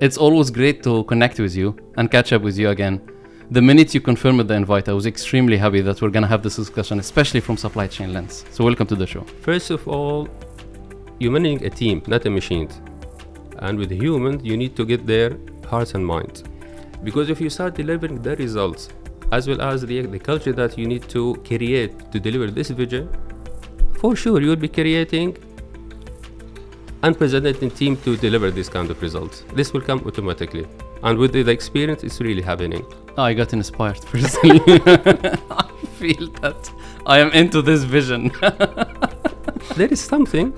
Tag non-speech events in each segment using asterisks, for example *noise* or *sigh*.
It's always great to connect with you and catch up with you again. The minute you confirmed the invite, I was extremely happy that we're gonna have this discussion, especially from supply chain lens. So welcome to the show. First of all, you're managing a team, not a machine. And with humans, you need to get their hearts and minds. Because if you start delivering the results, as well as the, the culture that you need to create to deliver this vision, for sure you will be creating unprecedented team to deliver this kind of results. This will come automatically. And with the, the experience, it's really happening. Ah, I got inspired personally. *laughs* I feel that I am into this vision. *laughs* there is something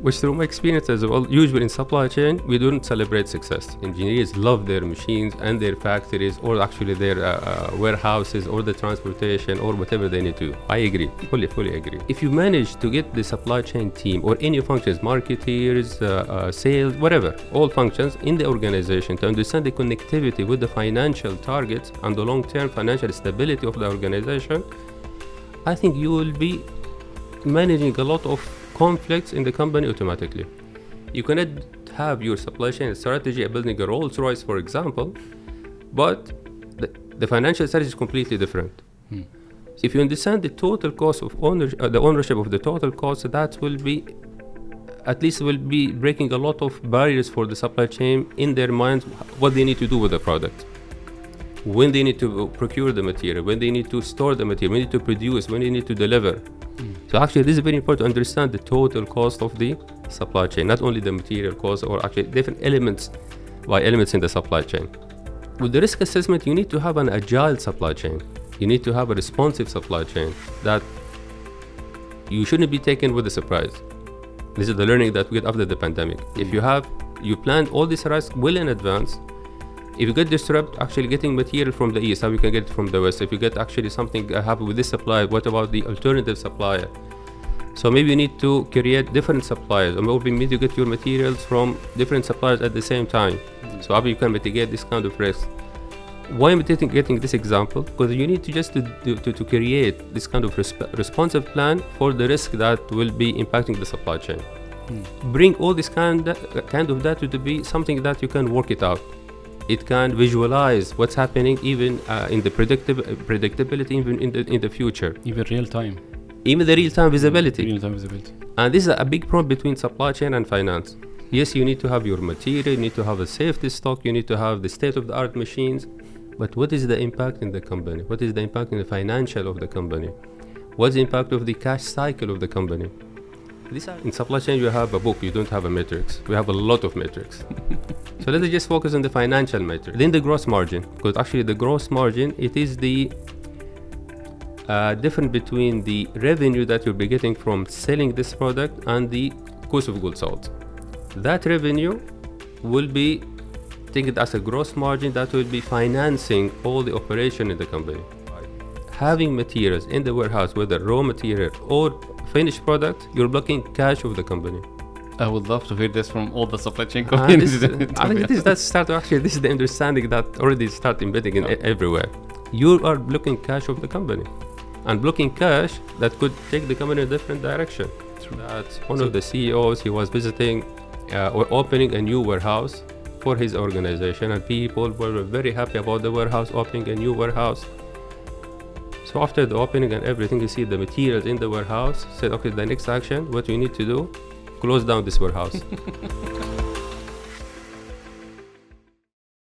which through my experience as well, usually in supply chain, we don't celebrate success. Engineers love their machines and their factories or actually their uh, uh, warehouses or the transportation or whatever they need to. I agree, fully, fully agree. If you manage to get the supply chain team or any functions, marketeers, uh, uh sales, whatever, all functions in the organization to understand the connectivity with the financial targets and the long-term financial stability of the organization, I think you will be managing a lot of conflicts in the company automatically. You cannot have your supply chain strategy building a Rolls Royce, for example, but the, the financial strategy is completely different. Hmm. If you understand the total cost of ownership, uh, the ownership of the total cost, that will be at least will be breaking a lot of barriers for the supply chain in their minds what they need to do with the product when they need to procure the material when they need to store the material when they need to produce when they need to deliver so actually, this is very important to understand the total cost of the supply chain, not only the material cost or actually different elements by elements in the supply chain. With the risk assessment, you need to have an agile supply chain. You need to have a responsive supply chain that you shouldn't be taken with a surprise. This is the learning that we get after the pandemic. If mm. you have, you plan all these risks well in advance, if you get disrupt actually getting material from the east how you can get it from the west if you get actually something uh, happen with this supplier what about the alternative supplier so maybe you need to create different suppliers or maybe you need to get your materials from different suppliers at the same time mm-hmm. so how you can mitigate this kind of risk why am I getting this example? Because you need to just to, to, to create this kind of resp responsive plan for the risk that will be impacting the supply chain. Mm. Bring all this kind, kind of data to be something that you can work it out it can visualize what's happening even uh, in the predictib- predictability even in the in the future. Even real time. Even the real time visibility. Real time visibility. And this is a big problem between supply chain and finance. Yes you need to have your material you need to have a safety stock you need to have the state of the art machines. But what is the impact in the company? What is the impact in the financial of the company? What's the impact of the cash cycle of the company in supply chain, you have a book, you don't have a matrix. We have a lot of metrics. *laughs* so let's just focus on the financial metric. Then the gross margin, because actually the gross margin, it is the uh, difference between the revenue that you'll be getting from selling this product and the cost of goods sold. That revenue will be taken as a gross margin that will be financing all the operation in the company. Having materials in the warehouse, whether raw material or finished product, you're blocking cash of the company. I would love to hear this from all the supply chain companies. Uh, this, I think this that start actually this is the understanding that already start embedding in okay. everywhere. You are blocking cash of the company, and blocking cash that could take the company in a different direction. True. That one so of the CEOs he was visiting uh, or opening a new warehouse for his organization, and people were very happy about the warehouse opening a new warehouse so after the opening and everything, you see the materials in the warehouse. Said, okay, the next action, what we need to do, close down this warehouse. *laughs*